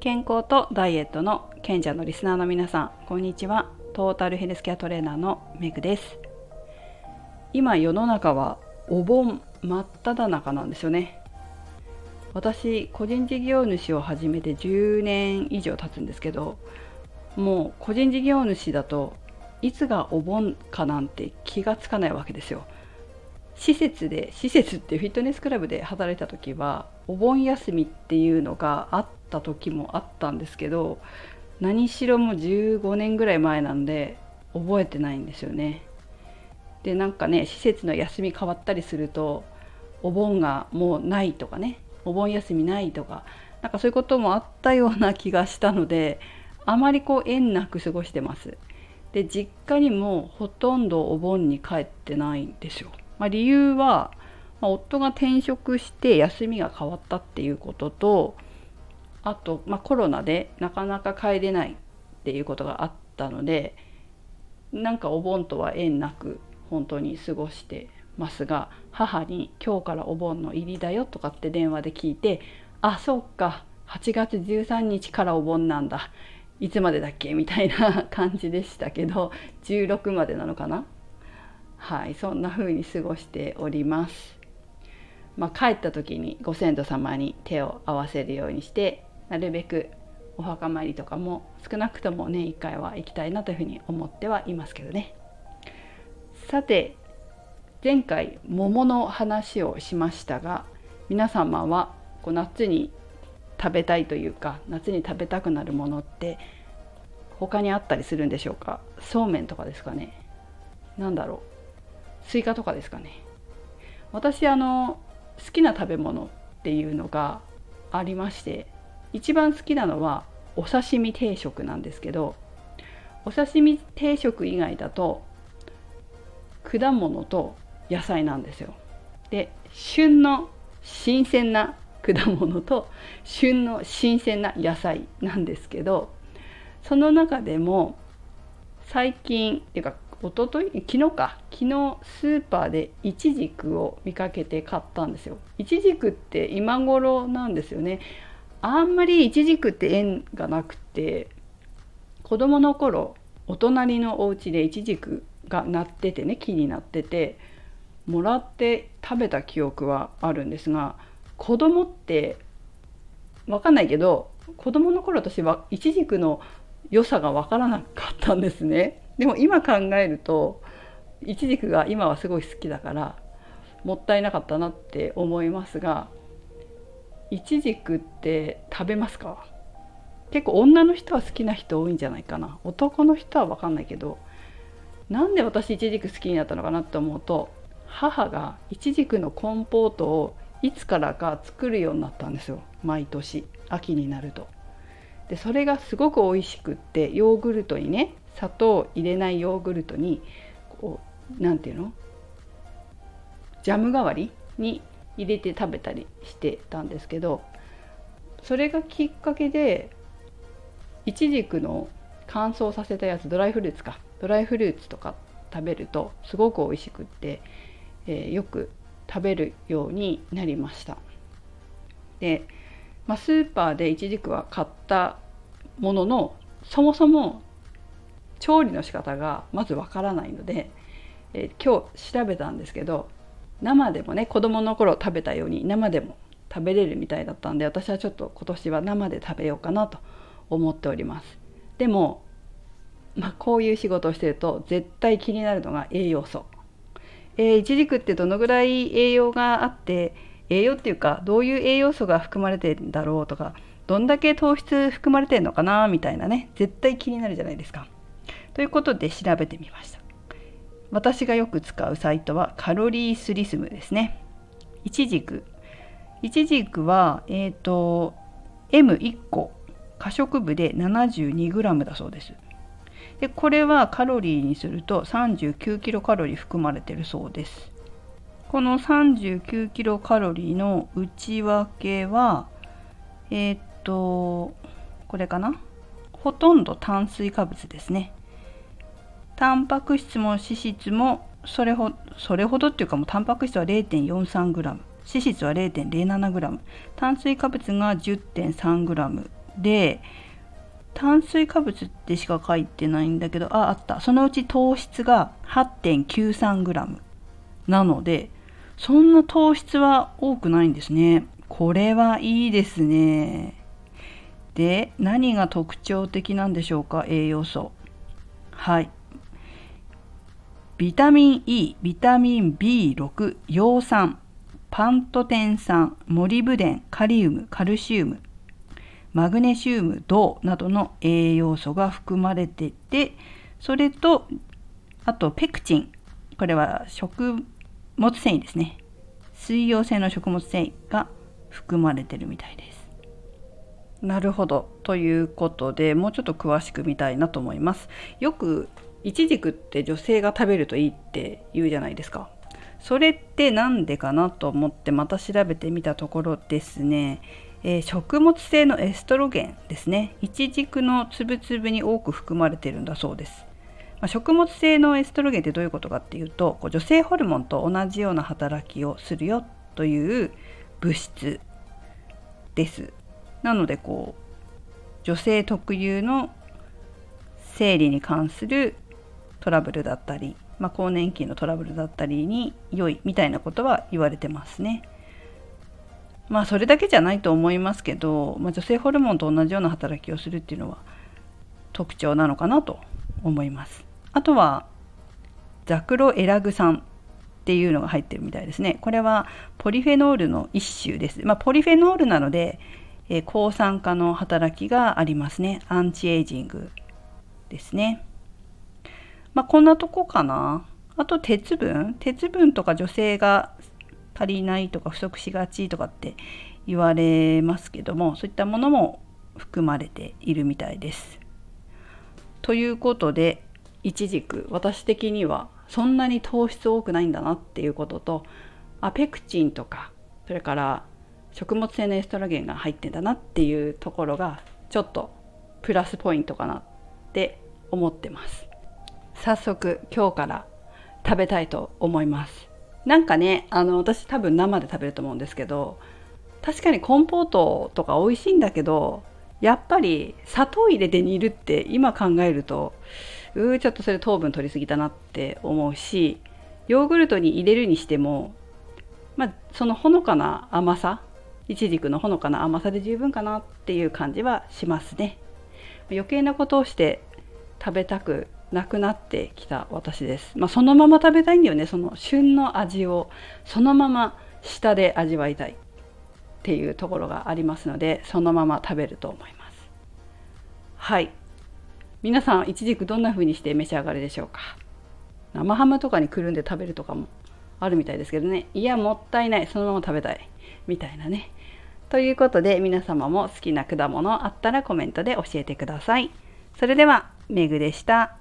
健康とダイエットの賢者のリスナーの皆さんこんにちは。トータルヘルスケアトレーナーのメグです。今世の中はお盆真っ只中なんですよね。私個人事業主を始めて10年以上経つんですけどもう個人事業主だといつがお盆かなんて気がつかないわけですよ。施設で施設ってフィットネスクラブで働いた時はお盆休みっていうのがあった時もあったんですけど何しろもう15年ぐらい前なんで覚えてないんですよね。でなんかね施設の休み変わったりするとお盆がもうないとかねお盆休みないとかなんかそういうこともあったような気がしたのであまりこう縁なく過ごしてます。で実家にもほとんどお盆に帰ってないんですよ。まあ、理由は、まあ、夫が転職して休みが変わったっていうこととあと、まあ、コロナでなかなか帰れないっていうことがあったのでなんかお盆とは縁なく本当に過ごしてますが母に「今日からお盆の入りだよ」とかって電話で聞いて「あそっか8月13日からお盆なんだいつまでだっけ?」みたいな感じでしたけど16までなのかな？はいそんな風に過ごしております。まあ、帰った時にご先祖様に手を合わせるようにしてなるべくお墓参りとかも少なくともね1回は行きたいなというふうに思ってはいますけどね。さて前回桃の話をしましたが皆様はこう夏に食べたいというか夏に食べたくなるものって他にあったりするんでしょうか？そうめんとかですかね何だろうスイカとかですかね私あの好きな食べ物っていうのがありまして一番好きなのはお刺身定食なんですけどお刺身定食以外だと果物と野菜なんですよ。で旬の新鮮な果物と旬の新鮮な野菜なんですけどその中でも最近っていうか一昨日昨日か。昨日スーパーでイチジクを見かけて買ったんですよ。イチジクって今頃なんですよね。あんまりイチジクって縁がなくて子供の頃お隣のお家でイチジクがなっててね木になっててもらって食べた記憶はあるんですが子供って分かんないけど子供の頃私はイチジクの良さが分からなかったんですね。でも今考えるとイチジクが今はすごい好きだからもったいなかったなって思いますがイチジクって食べますか？結構女の人は好きな人多いんじゃないかな。男の人は分かんないけどなんで私イチジク好きになったのかなって思うと母がイチジクのコンポートをいつからか作るようになったんですよ。毎年。秋になると。でそれがすごく美味しくってヨーグルトにね砂糖入れないヨーグルトにこう何て言うの？ジャム代わりに入れて食べたりしてたんですけどそれがきっかけでいちじくの乾燥させたやつドライフルーツかドライフルーツとか食べるとすごく美味しくって、えー、よく食べるようになりました。で、まあ、スーパーでいちじくは買ったもののそもそも調理の仕方がまずわからないので、えー、今日調べたんですけど生でもね子供の頃食べたように生でも食べれるみたいだったんで私はちょっと今年は生で食べようかなと思っておりますでも、まあ、こういう仕事をしてると絶対気になるのが栄養素えー、イチジクってどのぐらい栄養があって栄養っていうかどういう栄養素が含まれてるんだろうとかどんだけ糖質含まれてるのかなみたいなね絶対気になるじゃないですか。ということで調べてみました。私がよく使うサイトはカロリースリスムですね。いちじく。いちじくは、えっ、ー、と、M1 個、可食部で 72g だそうです。で、これはカロリーにすると39キロカロリー含まれてるそうです。この39キロカロリーの内訳は、えっ、ー、と、これかな？ほとんど炭水化物ですね。タンパク質も脂質もそれほそれほどっていうかもうタンパク質は 0.43g 脂質は 0.07g 炭水化物が 10.3g で炭水化物ってしか書いてないんだけどああった。そのうち糖質が 8.93g なのでそんな糖質は多くないんですね。これはいいですね。で何が特徴的なんでしょうか？栄養素。はい。ビタミン E ビタミン B6 葉酸パントテン酸モリブデンカリウムカルシウムマグネシウム銅などの栄養素が含まれててそれとあとペクチン。これは食物繊維ですね。水溶性の食物繊維が含まれてるみたいです。なるほど。ということでもうちょっと詳しく見たいなと思います。よくイチジクって女性が食べるといいって言うじゃないですか。それって何でかなと思ってまた調べてみたところですね。えー、食物性のエストロゲンですね。イチジクのつぶつぶに多く含まれてるんだそうです、まあ、食物性のエストロゲンってどういうことかっていうとこう女性ホルモンと同じような働きをするよという物質です。なのでこう女性特有の生理に関するトラブルだったり、まあ、更年期のトラブルだったりに良いみたいなことは言われてますね。まあそれだけじゃないと思いますけど、まあ、女性ホルモンと同じような働きをするっていうのは特徴なのかなと思います。あとはザクロエラグ酸っていうのが入ってるみたいですね。これはポリフェノールの一種です。まあ、ポリフェノールなので、えー、抗酸化の働きがありますね。アンチエイジングですね。まあ、こんなとこかな。あと鉄分？鉄分とか女性が足りないとか不足しがちとかって言われますけどもそういったものも含まれているみたいです。ということでいちじく私的にはそんなに糖質多くないんだなっていうこととアペクチンとかそれから食物性のエストロゲンが入ってんだなっていうところがちょっとプラスポイントかなって思ってます早速今日から食べたいと思います。なんかねあの私多分生で食べると思うんですけど確かにコンポートとか美味しいんだけどやっぱり砂糖入れて煮るって今考えるとうーちょっとそれ糖分取りすぎたなって思うしヨーグルトに入れるにしても、まあ、そのほのかな甘さいちじくのほのかな甘さで十分かなっていう感じはしますね。余計なことをして食べたくなくなってきた私です。まあ、そのまま食べたいんだよね。その旬の味をそのまま下で味わいたいっていうところがありますので、そのまま食べると思います。はい。皆さん、いちじくどんな風にして召し上がるでしょうか？生ハムとかにくるんで食べるとかもあるみたいですけどね。いや、もったいない。そのまま食べたい。みたいなね。ということで、皆様も好きな果物あったらコメントで教えてください。それでは、メグでした。